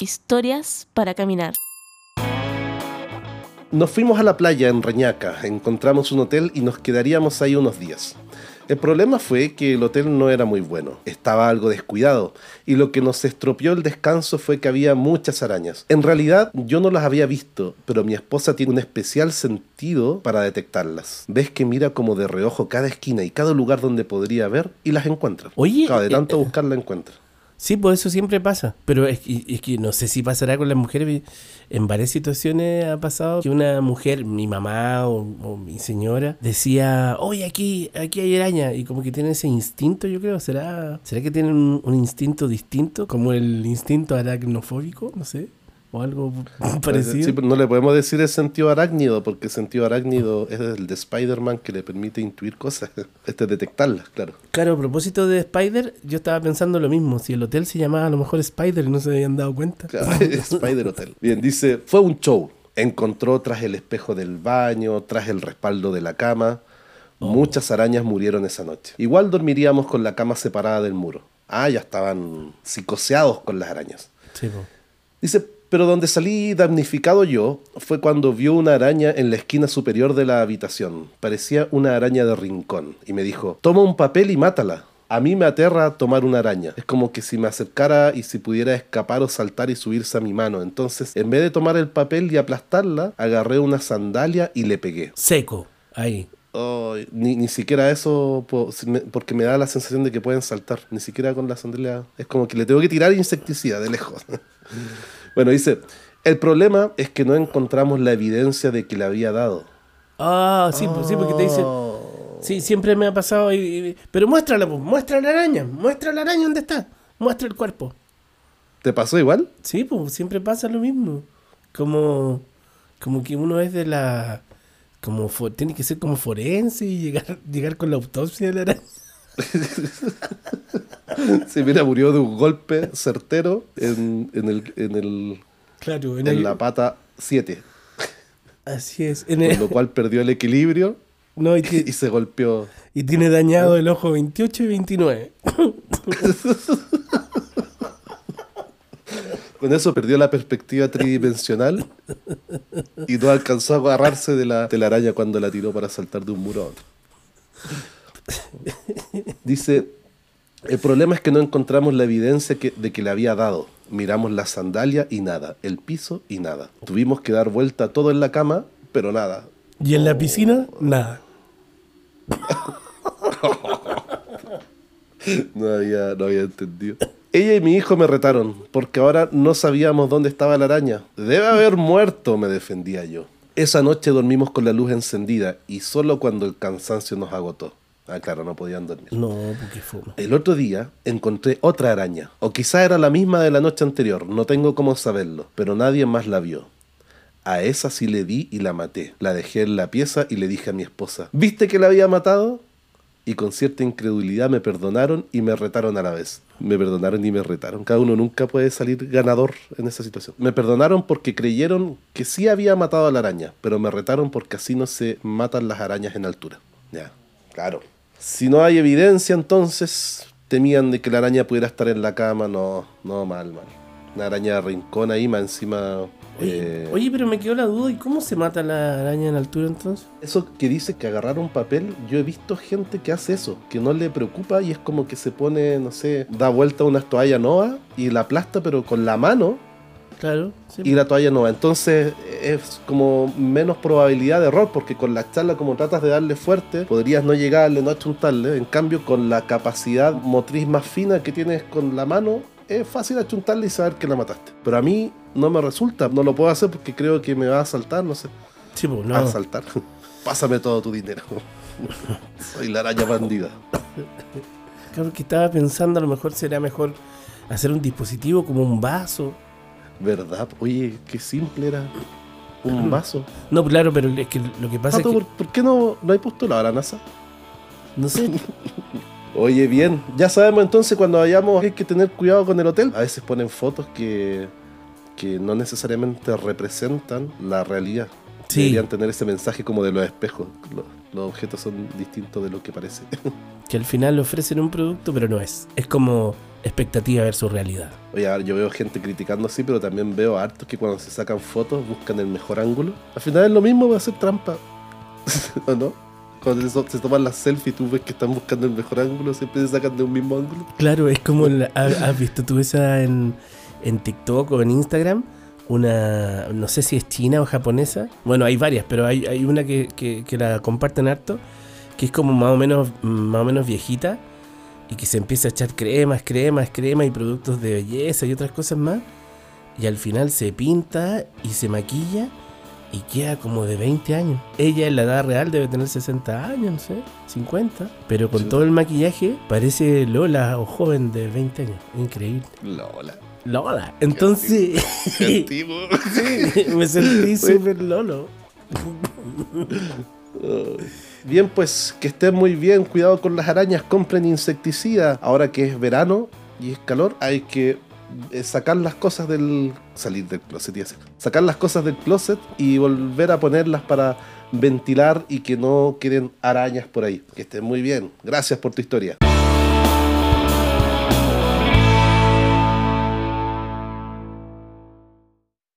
Historias para caminar. Nos fuimos a la playa en Reñaca, encontramos un hotel y nos quedaríamos ahí unos días. El problema fue que el hotel no era muy bueno, estaba algo descuidado y lo que nos estropeó el descanso fue que había muchas arañas. En realidad yo no las había visto, pero mi esposa tiene un especial sentido para detectarlas. Ves que mira como de reojo cada esquina y cada lugar donde podría ver y las encuentra. Oye, de eh, tanto eh, buscar la encuentra. Sí, pues eso siempre pasa. Pero es que, es que no sé si pasará con las mujeres. En varias situaciones ha pasado que una mujer, mi mamá o, o mi señora, decía, oye, aquí, aquí hay araña. Y como que tienen ese instinto, yo creo. ¿Será, ¿será que tienen un, un instinto distinto? Como el instinto aracnofóbico, no sé. O algo parecido. Sí, pero no le podemos decir el sentido arácnido, porque el sentido arácnido es el de Spider-Man que le permite intuir cosas. Este es detectarlas, claro. Claro, a propósito de Spider, yo estaba pensando lo mismo. Si el hotel se llamaba a lo mejor Spider y no se habían dado cuenta. Claro, Spider Hotel. Bien, dice, fue un show. Encontró tras el espejo del baño, tras el respaldo de la cama. Muchas arañas murieron esa noche. Igual dormiríamos con la cama separada del muro. Ah, ya estaban psicoseados con las arañas. Sí, po. Dice, pero donde salí damnificado yo fue cuando vio una araña en la esquina superior de la habitación. Parecía una araña de rincón. Y me dijo, toma un papel y mátala. A mí me aterra tomar una araña. Es como que si me acercara y si pudiera escapar o saltar y subirse a mi mano. Entonces, en vez de tomar el papel y aplastarla, agarré una sandalia y le pegué. Seco, ahí. Ay, ni, ni siquiera eso, porque me da la sensación de que pueden saltar. Ni siquiera con la sandalia. Es como que le tengo que tirar insecticida de lejos. bueno, dice, el problema es que no encontramos la evidencia de que le había dado. Ah, sí, pues, sí, porque te dicen. Sí, siempre me ha pasado. y- y- pero muéstrala, pues, muestra la araña. Muestra la araña, ¿dónde está? Muestra el cuerpo. ¿Te pasó igual? Sí, pues siempre pasa lo mismo. Como, como que uno es de la. Como fo- tiene que ser como forense y llegar, llegar con la autopsia de la araña. Sí, mira, murió de un golpe certero en, en el, en, el, Claro, en en el- la pata 7. Así es. En Con lo cual perdió el equilibrio no, y se golpeó. y tiene dañado el ojo 28 y 29. Con eso perdió la perspectiva tridimensional y no alcanzó a agarrarse de la telaraña cuando la tiró para saltar de un muro a otro. Dice, el problema es que no encontramos la evidencia que- de que le había dado. Miramos la sandalia y nada, el piso y nada. Tuvimos que dar vuelta todo en la cama, pero nada. Y en la piscina, nada. No había, no había entendido. Ella y mi hijo me retaron, porque ahora no sabíamos dónde estaba la araña. Debe haber muerto, me defendía yo. Esa noche dormimos con la luz encendida y solo cuando el cansancio nos agotó. Ah, claro, no podían dormir. No, porque fuma. El otro día encontré otra araña, o quizá era la misma de la noche anterior, no tengo cómo saberlo, pero nadie más la vio. A esa sí le di y la maté. La dejé en la pieza y le dije a mi esposa, ¿viste que la había matado? Y con cierta incredulidad me perdonaron y me retaron a la vez. Me perdonaron y me retaron. Cada uno nunca puede salir ganador en esa situación. Me perdonaron porque creyeron que sí había matado a la araña, pero me retaron porque así no se matan las arañas en altura. Ya, claro. Si no hay evidencia, entonces temían de que la araña pudiera estar en la cama. No, no, mal, mal. Una araña de rincón ahí, más encima. Oye, eh, oye, pero me quedó la duda, ¿y cómo se mata la araña en altura entonces? Eso que dice que agarrar un papel, yo he visto gente que hace eso, que no le preocupa y es como que se pone, no sé, da vuelta una toalla nova y la aplasta, pero con la mano Claro, sí. y la toalla nova. Entonces es como menos probabilidad de error, porque con la charla, como tratas de darle fuerte, podrías no llegarle, no achuntarle. En cambio, con la capacidad motriz más fina que tienes con la mano, es fácil achuntarle y saber que la mataste. Pero a mí no me resulta, no lo puedo hacer porque creo que me va a asaltar, no sé. Sí, pues, no. A asaltar. Pásame todo tu dinero. Soy la araña bandida. Claro que estaba pensando, a lo mejor será mejor hacer un dispositivo como un vaso. ¿Verdad? Oye, qué simple era. Un vaso. No, claro, pero es que lo que pasa Pato, es que, ¿por, por qué no, no hay postulado a la NASA? no sé, Oye, bien, ya sabemos entonces cuando vayamos hay que tener cuidado con el hotel. A veces ponen fotos que, que no necesariamente representan la realidad. Sí. Deberían tener ese mensaje como de los espejos. Los, los objetos son distintos de lo que parece. Que al final le ofrecen un producto, pero no es. Es como expectativa versus realidad. Oye, yo veo gente criticando así, pero también veo hartos que cuando se sacan fotos buscan el mejor ángulo. Al final es lo mismo, va a ser trampa. ¿O no? Cuando se, toman las selfies, tú ves que están buscando el mejor ángulo, siempre se sacan de un mismo ángulo. Claro, es como. la- ¿has, has visto tú esa en, en TikTok o en Instagram? Una. No sé si es china o japonesa. Bueno, hay varias, pero hay, hay una que, que- que la comparten harto. Que es como más o menos, más o menos viejita. Y que se empieza a echar cremas, cremas, cremas y productos de belleza y otras cosas más. Y al final se pinta y se maquilla. Y queda como de 20 años. Ella en la edad real debe tener 60 años, no sé, 50. Pero con Sí. todo el maquillaje parece Lola o joven de 20 años. Increíble. Lola. Lola. Entonces, sí, me sentí súper Lolo. Bien, pues que estén muy bien, cuidado con las arañas, compren insecticida. Ahora que es verano y es calor, hay que eh, sacar las cosas del. salir del closet y hacer. Sacar las cosas del closet y volver a ponerlas para ventilar y que no queden arañas por ahí. Que estén muy bien. Gracias por tu historia.